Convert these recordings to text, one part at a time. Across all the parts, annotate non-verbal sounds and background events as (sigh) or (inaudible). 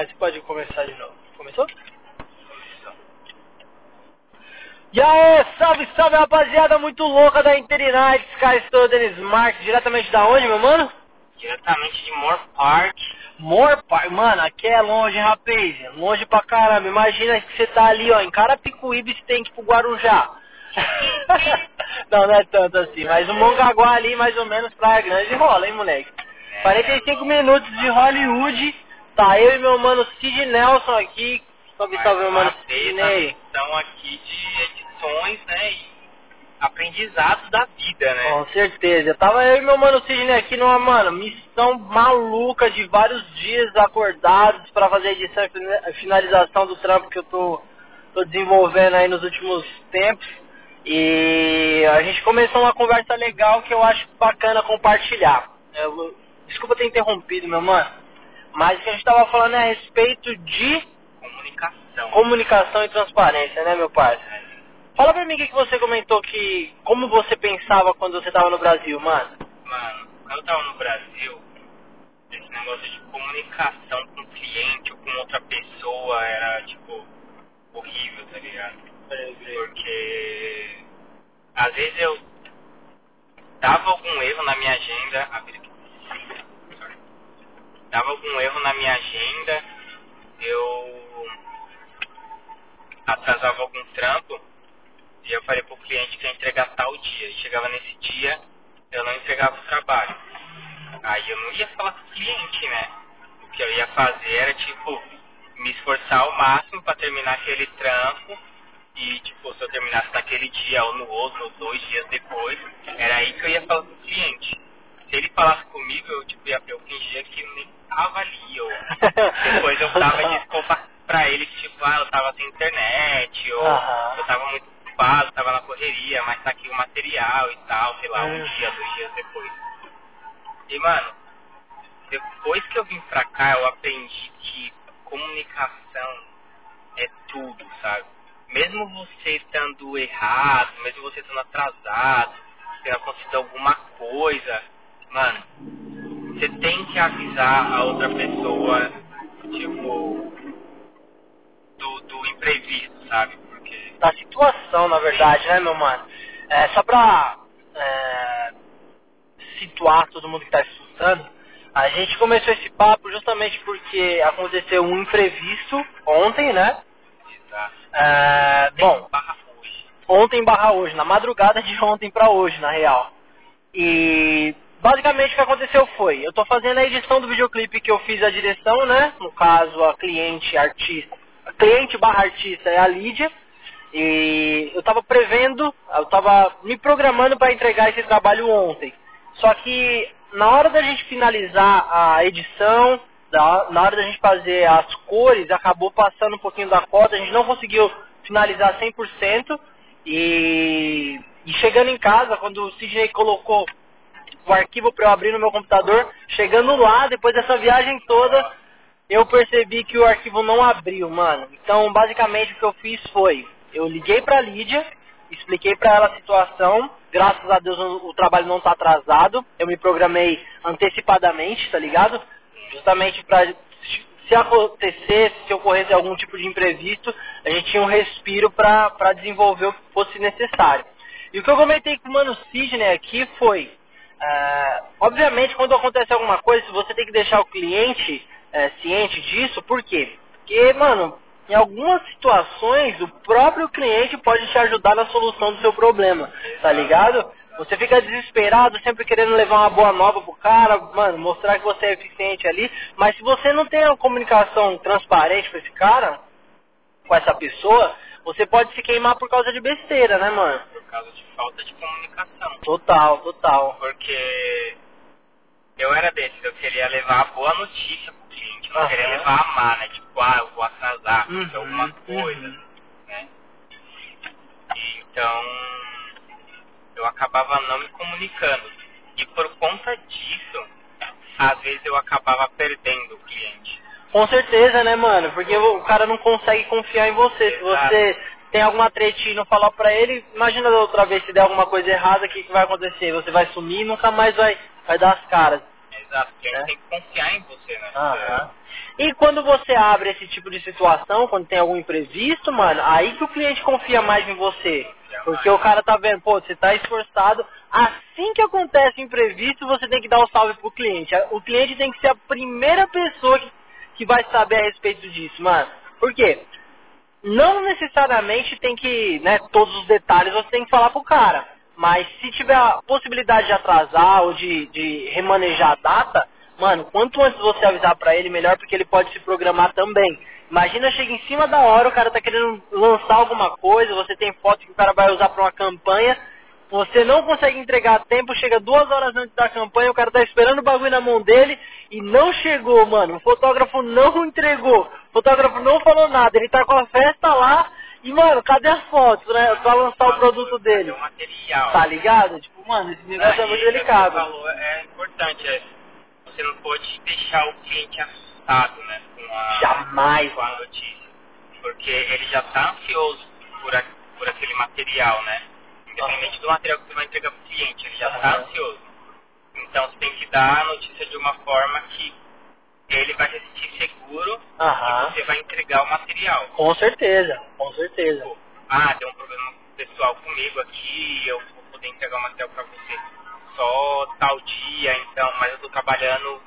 Aí você pode começar de novo. Começou? E aí, salve, salve rapaziada muito louca da Interinites, cara, estou Denis Marques, diretamente da onde, meu mano? Diretamente de Moore Park. Moore Park, mano, aqui é longe, rapaz, longe pra caramba, imagina que você tá ali, ó, em Carapicuíba, você tem que ir pro Guarujá. (laughs) não, não é tanto assim, mas o Mongaguá ali, mais ou menos, Praia Grande, rola, hein, moleque? 45 minutos de Hollywood, tá eu e meu mano Sid Nelson aqui, salve, salve, meu mano Sidney. Estão aqui de edições, né, e aprendizados da vida, né? Com certeza. Tava eu e meu mano Sidney aqui numa, mano, missão maluca de vários dias acordados pra fazer a edição e finalização do trampo que eu tô, tô desenvolvendo aí nos últimos tempos. E a gente começou uma conversa legal que eu acho bacana compartilhar. Eu, desculpa ter interrompido, meu mano. Mas o que a gente tava falando é a respeito de Comunicação. comunicação e transparência, né, meu parceiro? Fala pra mim o que, que você comentou que. Como você pensava quando você tava no Brasil, mano? Mano, quando eu tava no Brasil, esse negócio de comunicação com o cliente ou com outra pessoa era, tipo, horrível, tá ligado? Porque às vezes eu dava algum erro na minha agenda. Ah, pera aqui. Dava algum erro na minha agenda, eu atrasava algum trampo e eu falei pro cliente que ia entregar tal dia. E chegava nesse dia, eu não entregava o trabalho. Aí eu não ia falar com o cliente, né? O que eu ia fazer era, tipo, me esforçar ao máximo para terminar aquele trampo. E, tipo, se eu terminasse naquele dia ou no outro, ou dois dias depois, era aí que eu ia falar com o cliente. Se ele falasse comigo, eu, tipo, ia, eu fingia que nem tava ali. Ou (laughs) depois eu dava desculpa pra ele que, tipo, ah, eu tava sem internet, ou Aham. eu tava muito ocupado, tava na correria, mas tá aqui o material e tal, sei lá, um Hum. dia, dois dias depois. E, mano, depois que eu vim pra cá, eu aprendi que comunicação é tudo, sabe? Mesmo você estando errado, mesmo você estando atrasado, tendo acontecido alguma coisa, mano, você tem que avisar a outra pessoa, tipo, do, do imprevisto, sabe? Porque Da situação, na verdade, né, meu mano? É, só pra é, situar todo mundo que tá escutando, a gente começou esse papo justamente porque aconteceu um imprevisto ontem, né? Exato. É, bom, ontem barra hoje, na madrugada de ontem pra hoje, na real. E basicamente o que aconteceu foi, eu tô fazendo a edição do videoclipe que eu fiz a direção, né? No caso, a cliente artista, a cliente barra artista é a Lídia. E eu tava prevendo, eu tava me programando para entregar esse trabalho ontem. Só que na hora da gente finalizar a edição, na hora da gente fazer as cores, acabou passando um pouquinho da cota, a gente não conseguiu finalizar 100%. E, e chegando em casa, quando o Sidney colocou o arquivo para eu abrir no meu computador, chegando lá, depois dessa viagem toda, eu percebi que o arquivo não abriu, mano. Então, basicamente, o que eu fiz foi, eu liguei pra Lídia, expliquei pra ela a situação, graças a Deus o, o trabalho não tá atrasado, eu me programei antecipadamente, tá ligado? Justamente pra, se acontecesse, se ocorresse algum tipo de imprevisto, a gente tinha um respiro pra desenvolver o que fosse necessário. E o que eu comentei com o Mano Sidney aqui foi, ah, obviamente, quando acontece alguma coisa, você tem que deixar o cliente eh, ciente disso, por quê? Porque, mano, em algumas situações, o próprio cliente pode te ajudar na solução do seu problema, tá ligado? Você fica desesperado, sempre querendo levar uma boa nova pro cara, mano, mostrar que você é eficiente ali, mas se você não tem uma comunicação transparente com esse cara, com essa pessoa, você pode se queimar por causa de besteira, né, mano? Por causa de falta de comunicação. Total, total. Porque eu era desses, eu queria levar a boa notícia pro cliente, eu não Aham. queria levar a má, né? Tipo, ah, eu vou atrasar, Uhum, uhum, alguma coisa, uhum. né? E, então, eu acabava não me comunicando. E por conta disso, às vezes eu acabava perdendo o cliente. Com certeza, né, mano? Porque o cara não consegue confiar em você. Se você tem alguma tretinha e não falar pra ele, imagina da outra vez se der alguma coisa errada, o que, que vai acontecer? Você vai sumir e nunca mais vai, vai dar as caras. Exato, porque É. tem que confiar em você, né? Aham. E quando você abre esse tipo de situação, quando tem algum imprevisto, mano, aí que o cliente confia mais em você. Porque o cara tá vendo, pô, você tá esforçado. Assim que acontece o imprevisto, você tem que dar o salve pro cliente. O cliente tem que ser a primeira pessoa que, que vai saber a respeito disso, mano. Por quê? Não necessariamente tem que, né, todos os detalhes você tem que falar pro cara. Mas se tiver a possibilidade de atrasar ou de, de remanejar a data, mano, quanto antes você avisar pra ele, melhor, porque ele pode se programar também. Imagina, chega em cima da hora, o cara tá querendo lançar alguma coisa, você tem foto que o cara vai usar pra uma campanha, você não consegue entregar a tempo, chega duas horas antes da campanha, o cara tá esperando o bagulho na mão dele e não chegou, mano. O fotógrafo não entregou, o fotógrafo não falou nada, ele tá com a festa lá e, mano, cadê as fotos, né? Pra lançar o produto dele. Material. Tá ligado? Tipo, mano, esse negócio é muito delicado. falou é importante, é, você não pode deixar o cliente assustado, né? Com a, Jamais. com a notícia. Porque ele já tá ansioso por, a- por aquele material, né? Independente do material que você vai entregar pro cliente, ele já tá Aham. ansioso. Então você tem que dar a notícia de uma forma que ele vai se sentir seguro Aham. e você vai entregar o material. Com certeza, com certeza. Tipo, ah, deu um problema pessoal comigo aqui, eu vou poder entregar o material pra você só tal dia, então, mas eu tô trabalhando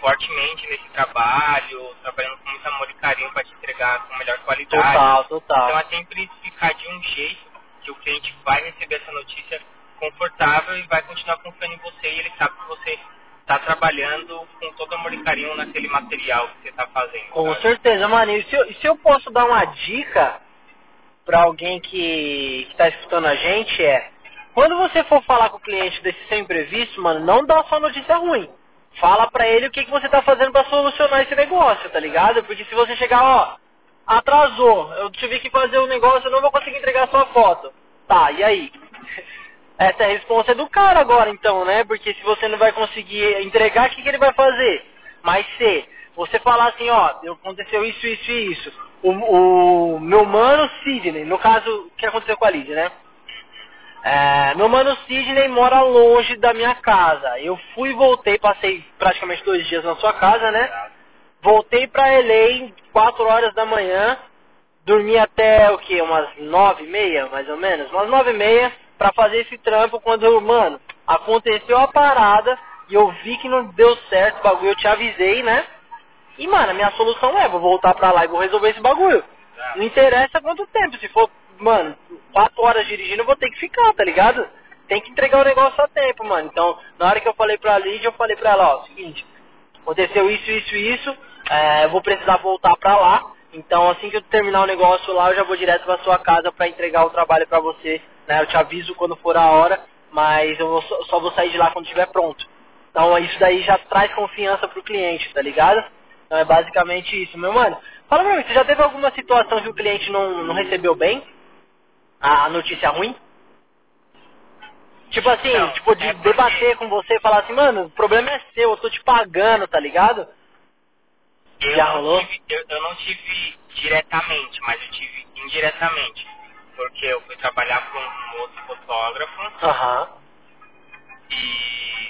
fortemente nesse trabalho, trabalhando com muito amor e carinho pra te entregar com melhor qualidade. Total, Então total. é sempre ficar de um jeito que o cliente vai receber essa notícia confortável e vai continuar confiando em você e ele sabe que você está trabalhando com todo amor e carinho naquele material que você está fazendo. Com sabe? certeza, mano. E se, eu, se eu posso dar uma dica pra alguém que, que tá escutando a gente é, quando você for falar com o cliente desse seu imprevisto, mano, não dá só notícia ruim. Fala pra ele o que, que você tá fazendo pra solucionar esse negócio, tá ligado? Porque se você chegar, ó, atrasou, eu tive que fazer um negócio, eu não vou conseguir entregar sua foto. Tá, e aí? (laughs) Essa é a resposta do cara agora, então, né? Porque se você não vai conseguir entregar, o que, que ele vai fazer? Mas se você falar assim, ó, aconteceu isso, isso e isso. O, o meu mano Sidney, no caso, o que aconteceu com a Lidia, né? É, meu mano Sidney mora longe da minha casa. Eu fui e voltei, passei praticamente dois dias na sua casa, né? Voltei pra LA 4 horas da manhã, dormi até o que? Umas nove e meia, mais ou menos? Umas nove e meia pra fazer esse trampo quando, mano, aconteceu a parada e eu vi que não deu certo o bagulho, eu te avisei, né? E, mano, a minha solução é, vou voltar pra lá e vou resolver esse bagulho. Não interessa quanto tempo, se for, mano, quatro horas dirigindo, eu vou ter que ficar, tá ligado? Tem que entregar o negócio a tempo, mano. Então, na hora que eu falei pra Lídia, eu falei pra ela, ó, seguinte, aconteceu isso, isso isso, é, eu vou precisar voltar pra lá. Então, assim que eu terminar o negócio lá, eu já vou direto pra sua casa pra entregar o trabalho pra você, né? Eu te aviso quando for a hora, mas eu vou só, vou sair de lá quando estiver pronto. Então, isso daí já traz confiança pro cliente, tá ligado? Então, é basicamente isso, meu mano. Fala pra mim, você já teve alguma situação que o cliente não, não recebeu bem? A, notícia ruim? Tipo assim, Não, tipo de é debater com você e falar assim, mano, o problema é seu, eu tô te pagando, tá ligado? Eu, Já não rolou? tive, eu, eu não tive diretamente, mas eu tive indiretamente. Porque eu fui trabalhar com um outro fotógrafo Aham. e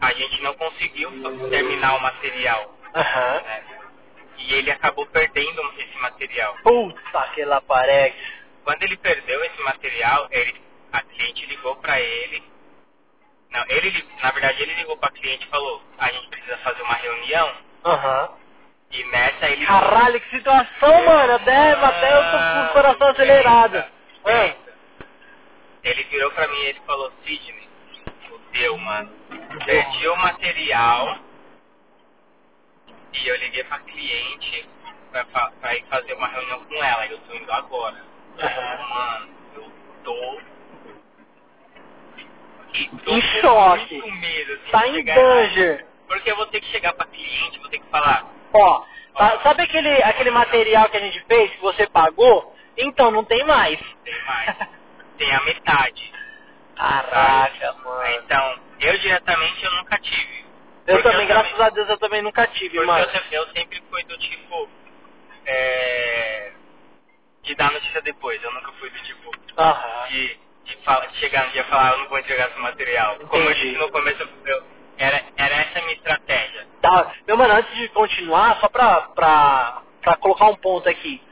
a gente não conseguiu terminar o material. Aham. né? E ele acabou perdendo esse material. Puta, aquele aparex. Quando ele perdeu esse material, ele, a cliente ligou pra ele. Não, ele, li- na verdade, ele ligou pra cliente e falou: a gente precisa fazer uma reunião. Aham. E nessa ele. Caralho, que situação, mano. Até, até eu tô com o coração acelerado. Ah. Ele virou pra mim e ele falou: Sidney, fudeu, mano. Perdi o material. E eu liguei pra cliente pra, fa- pra ir fazer uma reunião com ela. E eu tô indo agora. Aham. Mano, eu tô. E tô Em com choque. muito medo de Tá em chegar lá. danger. Porque eu vou ter que chegar pra cliente, vou ter que falar. Ó, tá- sabe aquele, aquele material que a gente fez, que você pagou? Então, não tem mais. Tem mais. Tem a metade. Caraca, mano. Então, eu diretamente eu nunca tive. Eu também, graças a Deus, eu também nunca tive, Porque mano. eu, sempre- eu sempre fui do tipo. É, de dar notícia depois. Eu nunca fui do tipo. Aham. De, de, fala- de chegar no dia e falar, eu não vou entregar esse material. Como eu Entendi. disse no começo, eu, Era, era essa a minha estratégia. Tá. Meu mano, antes de continuar, só pra, pra, pra colocar um ponto aqui.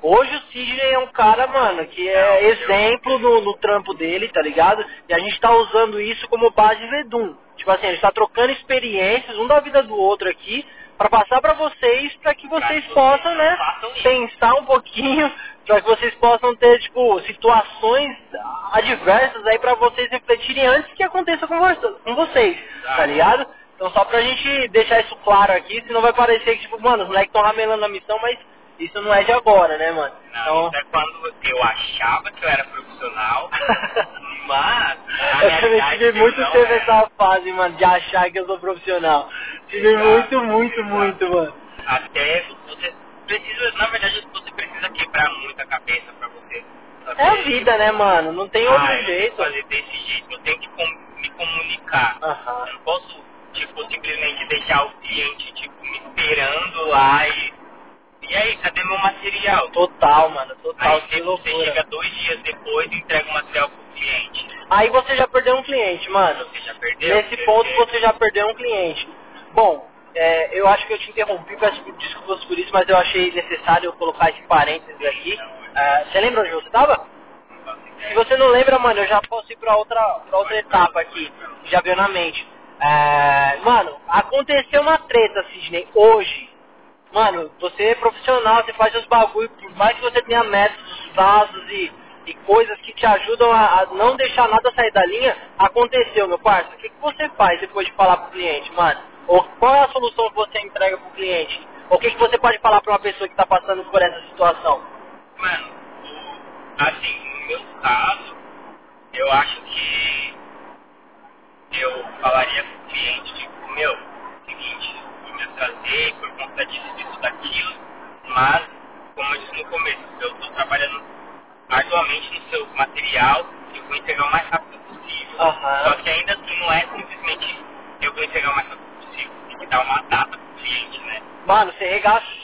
Hoje o Sidney é um cara, mano, que é exemplo no, no trampo dele, tá ligado? E a gente tá usando isso como base Vedum. Tipo assim, a gente tá trocando experiências, um da vida do outro aqui, pra passar pra vocês, pra que vocês possam, né, pensar um pouquinho, pra que vocês possam ter, tipo, situações adversas aí pra vocês refletirem antes que aconteça com, vo- com vocês, tá ligado? Então só pra gente deixar isso claro aqui, senão vai parecer que, tipo, mano, os moleques estão ramelando a missão, mas isso não é de agora, né, mano? Não, Então... isso é quando eu achava que eu era profissional, (laughs) mas Eu também tive muito tempo era. essa fase, mano, de achar que eu sou profissional. Tive muito, muito, muito, mano. Até você precisa, na verdade, você precisa quebrar muita cabeça pra você saber. É a vida, né, mano? Não tem outro ah, que jeito. fazer desse jeito, eu tenho que com- me comunicar. Aham. Eu não posso, tipo, simplesmente deixar o cliente, tipo, me esperando lá e... E aí, cadê meu material? Total, mano, total, Aí que você, você loucura. chega dois dias depois e entrega o material pro cliente. Aí você já perdeu um cliente, mano. Você já perdeu? Nesse ponto você já perdeu um cliente. Bom, é, eu acho que eu te interrompi, peço desculpas por isso, mas eu achei necessário colocar esse parênteses aqui. É, você lembra onde você estava? Se você não lembra, mano, eu já posso ir pra outra, pra outra etapa aqui, já veio na mente. É, mano, aconteceu uma treta, Sidney, hoje. Mano, você é profissional, você faz seus bagulho, por mais que você tenha métodos, prazos e, e coisas que te ajudam a, a não deixar nada sair da linha, aconteceu, meu parceiro. O que, que você faz depois de falar pro cliente, mano? Ou qual é a solução que você entrega pro cliente? Ou o que, que você pode falar pra uma pessoa que tá passando por essa situação? Mano, o- assim, no meu caso, eu acho que eu falaria com o cliente, tipo, meu, seguinte, eu me atrasei por conta disso, disso, daquilo, mas, como eu disse no começo, eu estou trabalhando arduamente no seu material e eu vou entregar o mais rápido possível. Aham. Só que ainda assim não é simplesmente eu vou entregar o mais rápido possível, tem que dar uma data pro cliente, né? Mano, você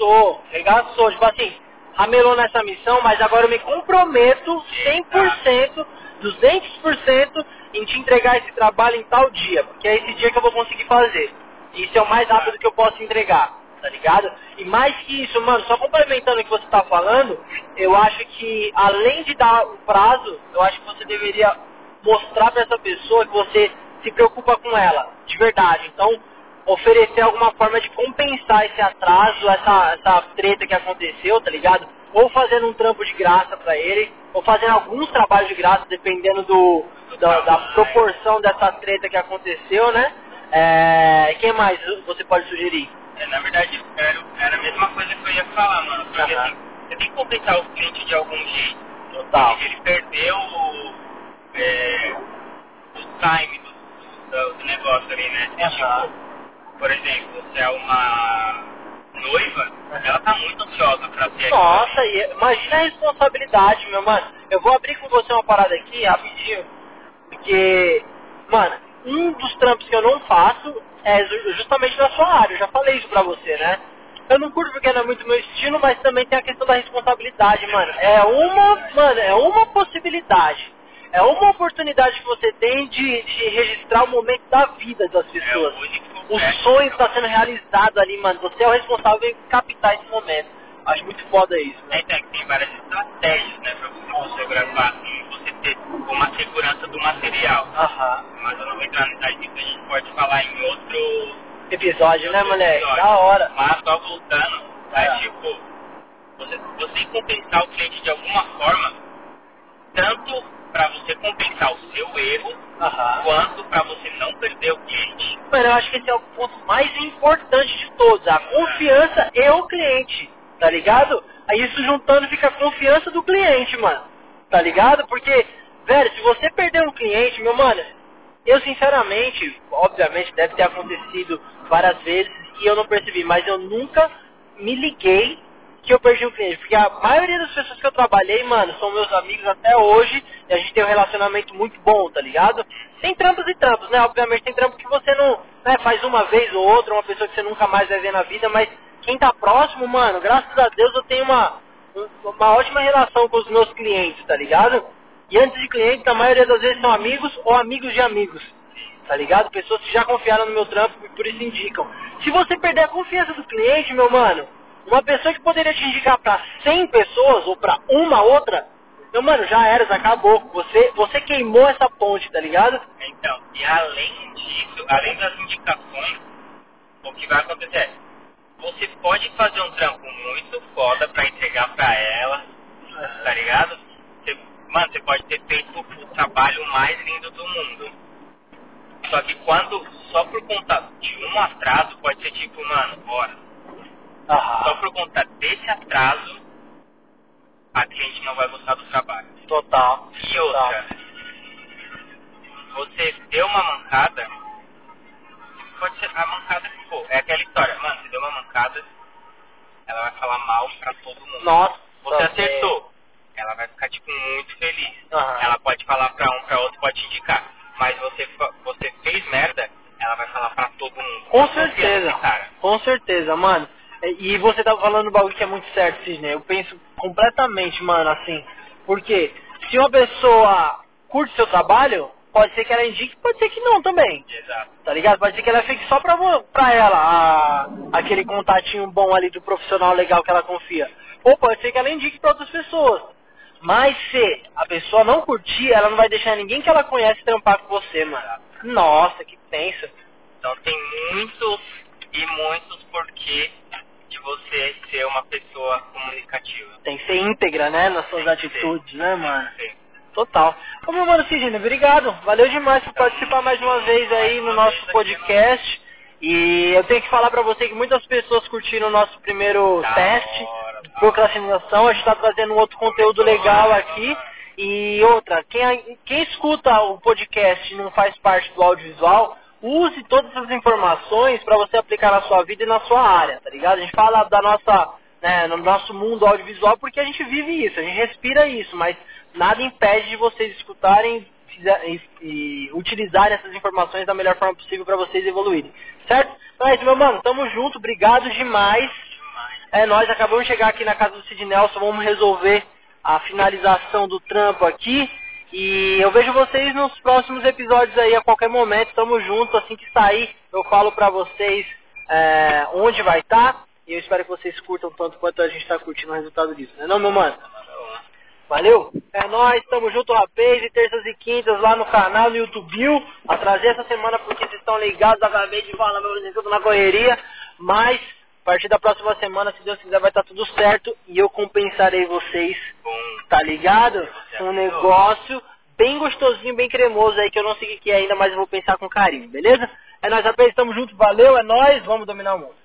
regaçou, regaçou. Tipo assim, ramelou nessa missão, mas agora eu me comprometo 100%, 200% em te entregar esse trabalho em tal dia, porque é esse dia que eu vou conseguir fazer. Isso é o mais rápido que eu posso entregar, tá ligado? E mais que isso, mano, só complementando o que você tá falando, eu acho que além de dar o prazo, eu acho que você deveria mostrar pra essa pessoa que você se preocupa com ela, de verdade. Então, oferecer alguma forma de compensar esse atraso, essa, essa treta que aconteceu, tá ligado? Ou fazendo um trampo de graça pra ele, ou fazendo alguns trabalhos de graça, dependendo do, da, da proporção dessa treta que aconteceu, né? É, quem mais você pode sugerir? É, na verdade, era, era a mesma coisa que eu ia falar, mano. Porque assim, você tem que compensar o cliente de algum jeito. Total. Ele perdeu o, é, o time do, do, do negócio ali, né? Aham. Tipo, por exemplo, se é uma noiva, ela tá muito ansiosa pra ter Nossa, e imagina a responsabilidade, meu mano. Eu vou abrir com você uma parada aqui, rapidinho, porque, mano, um dos trampos que eu não faço é ju- justamente na sua área. Eu já falei isso pra você, né? Eu não curto porque não é muito meu estilo, mas também tem a questão da responsabilidade, mano. É uma, mano, é uma possibilidade. É uma oportunidade que você tem de, de registrar o momento da vida das É pessoas. único O sonho está sendo realizado ali, mano. Você é o responsável em captar esse momento. Acho muito foda isso, né? É, que tem várias estratégias, né, pra você fotografar assim, você ter uma segurança do material. Aham. Mas eu não vou entrar nessa disso, a gente pode falar em outro Episódio, né, moleque? Da hora. Mas só voltando, é É. tipo, você, você compensar o cliente de alguma forma, tanto para você compensar o seu erro, Aham. quanto para você não perder o cliente. Mano, eu acho que esse é o ponto mais importante de todos. A confiança e o cliente, tá ligado? Aí isso juntando fica a confiança do cliente, mano. Tá ligado? Porque, velho, se você perder um cliente, meu mano, eu sinceramente, obviamente deve ter acontecido várias vezes e eu não percebi, mas eu nunca me liguei que eu perdi um cliente. Porque a maioria das pessoas que eu trabalhei, mano, são meus amigos até hoje e a gente tem um relacionamento muito bom, tá ligado? Tem trampos e trampos, né? Obviamente tem trampo que você não né, faz uma vez ou outra, uma pessoa que você nunca mais vai ver na vida, mas quem tá próximo, mano, graças a Deus eu tenho uma, um- uma ótima relação com os meus clientes, tá ligado? E antes de clientes, a maioria das vezes são amigos ou amigos de amigos, tá ligado? Pessoas que já confiaram no meu trampo e por isso indicam. Se você perder a confiança do cliente, meu mano, uma pessoa que poderia te indicar pra 100 pessoas ou pra uma outra, meu mano, já era, acabou. Você, você queimou essa ponte, tá ligado? Então, e além disso, além das indicações, o que vai acontecer é, você pode fazer um trampo muito foda pra entregar pra ela, tá ligado? Você, mano, você pode ter feito o trabalho mais lindo do mundo. Só que quando, só por conta de um atraso, pode ser tipo, mano, bora. Só Aham. por conta desse atraso, a cliente não vai gostar do trabalho. Total. E outra, você deu uma mancada, pode ser a mancada que for. É aquela história, mano, você deu uma mancada, ela vai falar mal pra todo mundo. Nossa. Você acertou, ela vai ficar, tipo, muito feliz. Aham. Ela pode falar pra um, pra outro, pode te indicar. Mas você, você fez merda, ela vai falar pra todo mundo. Com Confia certeza. nesse cara. Com certeza, mano. E você tá falando um bagulho que é muito certo, Sidney. Eu penso completamente, mano, assim. Porque se uma pessoa curte seu trabalho, pode ser que ela indique, pode ser que não também. Exato. Tá ligado? Pode ser que ela fique só pra, pra ela, a- aquele contatinho bom ali do profissional legal que ela confia. Ou pode ser que ela indique pra outras pessoas. Mas se a pessoa não curtir, ela não vai deixar ninguém que ela conhece trampar com você, mano. Nossa, que tensa. Então tem muitos e muitos porquê de você ser uma pessoa comunicativa. Tem que ser íntegra, né, nas suas Tem atitudes, né, mano? Sim. Total. Ô, meu mano Sidney, obrigado. Valeu demais por participar mais uma vez aí no nosso podcast. E eu tenho que falar pra você que muitas pessoas curtiram o nosso primeiro Da teste, hora, procrastinação. A gente tá trazendo um outro conteúdo legal aqui. E outra, quem, quem escuta o podcast e não faz parte do audiovisual, use todas essas informações para você aplicar na sua vida e na sua área, tá ligado? A gente fala da nossa, né, no nosso mundo audiovisual porque a gente vive isso, a gente respira isso, mas nada impede de vocês escutarem e, e utilizarem essas informações da melhor forma possível para vocês evoluírem, certo? Então é isso, meu mano, tamo junto, obrigado demais. É, nós acabamos de chegar aqui na casa do Sid Nelson, vamos resolver a finalização do trampo aqui. E eu vejo vocês nos próximos episódios aí a qualquer momento. Tamo junto, assim que sair, eu falo pra vocês é, onde vai estar. E eu espero que vocês curtam tanto quanto a gente tá curtindo o resultado disso, né não, meu mano? Valeu? É nóis, tamo junto, rapaz, e terças e quintas lá no canal, no YouTube. Atrasei essa semana porque vocês estão ligados, acabei de falar, meu tudo na correria. Mas, a partir da próxima semana, se Deus quiser, vai estar tudo certo e eu compensarei vocês, tá ligado? Um negócio bem gostosinho, bem cremoso aí, que eu não sei o que é ainda, mas eu vou pensar com carinho, beleza? É nóis, rapaz, tamo junto, valeu, é nóis, vamos dominar o mundo.